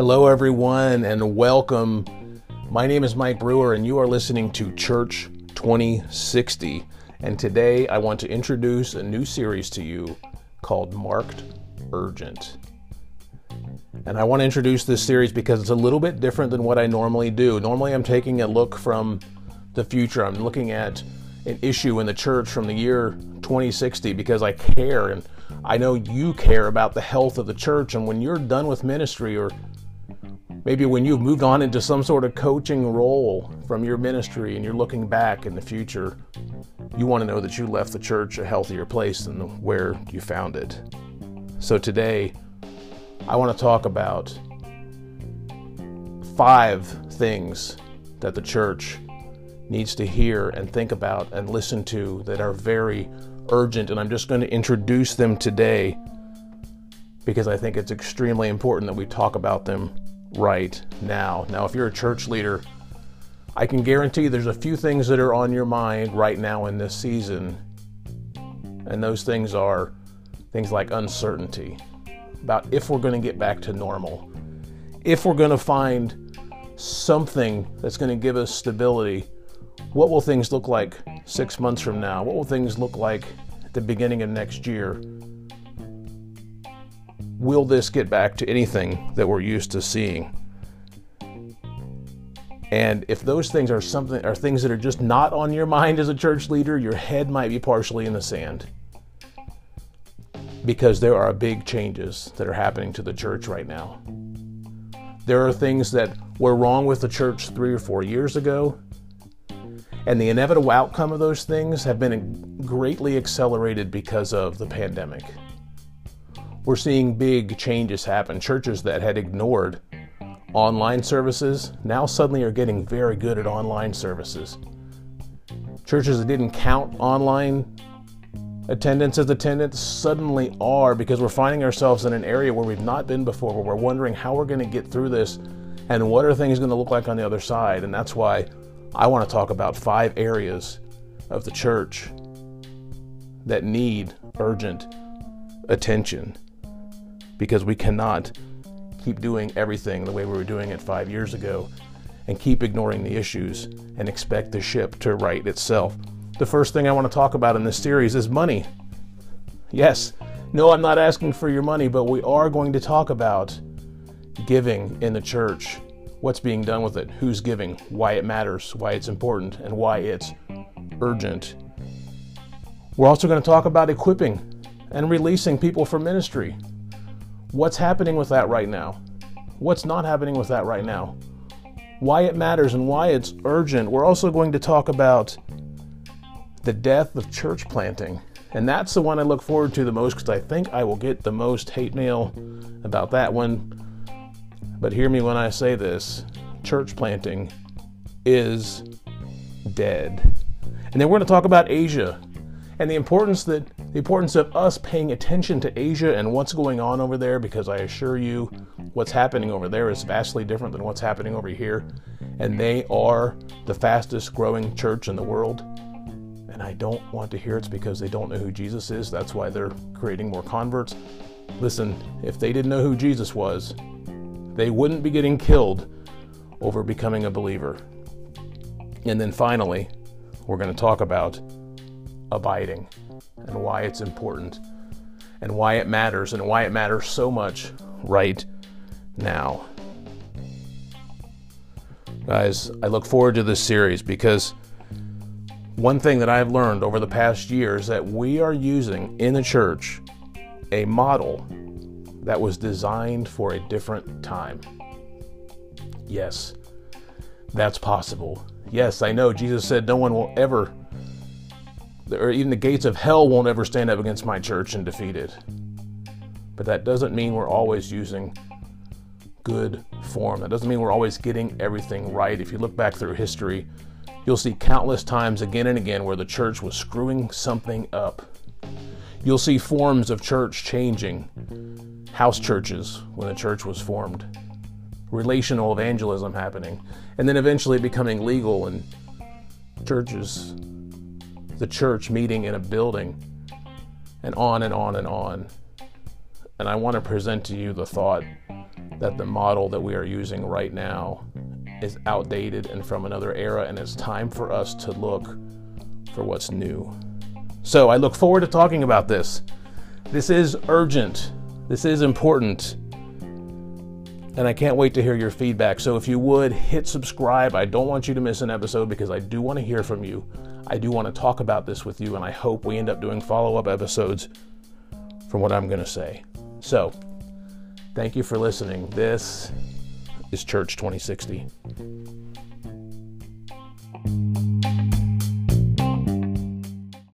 Hello, everyone, and welcome. My name is Mike Brewer, and you are listening to Church 2060. And today I want to introduce a new series to you called Marked Urgent. And I want to introduce this series because it's a little bit different than what I normally do. Normally, I'm taking a look from the future, I'm looking at an issue in the church from the year 2060 because I care and I know you care about the health of the church. And when you're done with ministry, or maybe when you've moved on into some sort of coaching role from your ministry and you're looking back in the future, you want to know that you left the church a healthier place than where you found it. So today, I want to talk about five things that the church needs to hear and think about and listen to that are very urgent. And I'm just going to introduce them today because I think it's extremely important that we talk about them right now. Now, if you're a church leader, I can guarantee there's a few things that are on your mind right now in this season. And those things are things like uncertainty about if we're going to get back to normal, if we're going to find something that's going to give us stability. What will things look like six months from now? What will things look like at the beginning of next year? Will this get back to anything that we're used to seeing? And if those things are something are things that are just not on your mind as a church leader, your head might be partially in the sand. Because there are big changes that are happening to the church right now. There are things that were wrong with the church three or four years ago, and the inevitable outcome of those things have been greatly accelerated because of the pandemic. We're seeing big changes happen. Churches that had ignored online services now suddenly are getting very good at online services. Churches that didn't count online attendance as attendance suddenly are because we're finding ourselves in an area where we've not been before, where we're wondering how we're going to get through this and what are things going to look like on the other side. And that's why I want to talk about five areas of the church that need urgent attention because we cannot keep doing everything the way we were doing it five years ago and keep ignoring the issues and expect the ship to right itself. The first thing I want to talk about in this series is money. Yes, no, I'm not asking for your money, but we are going to talk about giving in the church, what's being done with it, who's giving, why it matters, why it's important, and why it's urgent. We're also going to talk about equipping and releasing people for ministry. What's happening with that right now? What's not happening with that right now? Why it matters and why it's urgent. We're also going to talk about the death of church planting. And that's the one I look forward to the most because I think I will get the most hate mail about that one. But hear me when I say this church planting is dead. And then we're going to talk about Asia and the importance that the importance of us paying attention to Asia and what's going on over there because I assure you what's happening over there is vastly different than what's happening over here and they are the fastest growing church in the world and I don't want to hear it's because they don't know who Jesus is. That's why they're creating more converts. Listen, if they didn't know who Jesus was, they wouldn't be getting killed over becoming a believer. And then finally, we're going to talk about abiding and why it's important and why it matters and why it matters so much right now. Guys, I look forward to this series because one thing that I've learned over the past year is that we are using in the church a model that was designed for a different time. Yes, that's possible. Yes, I know Jesus said no one will ever, or even the gates of hell won't ever stand up against my church and defeat it. But that doesn't mean we're always using good form. That doesn't mean we're always getting everything right. If you look back through history, You'll see countless times again and again where the church was screwing something up. You'll see forms of church changing, house churches when the church was formed, relational evangelism happening, and then eventually becoming legal and churches, the church meeting in a building, and on and on and on. And I want to present to you the thought that the model that we are using right now is outdated and from another era, and it's time for us to look for what's new. So I look forward to talking about this. This is urgent, this is important, and I can't wait to hear your feedback. So if you would hit subscribe, I don't want you to miss an episode because I do want to hear from you. I do want to talk about this with you, and I hope we end up doing follow up episodes from what I'm going to say. So, thank you for listening. This is Church 2060.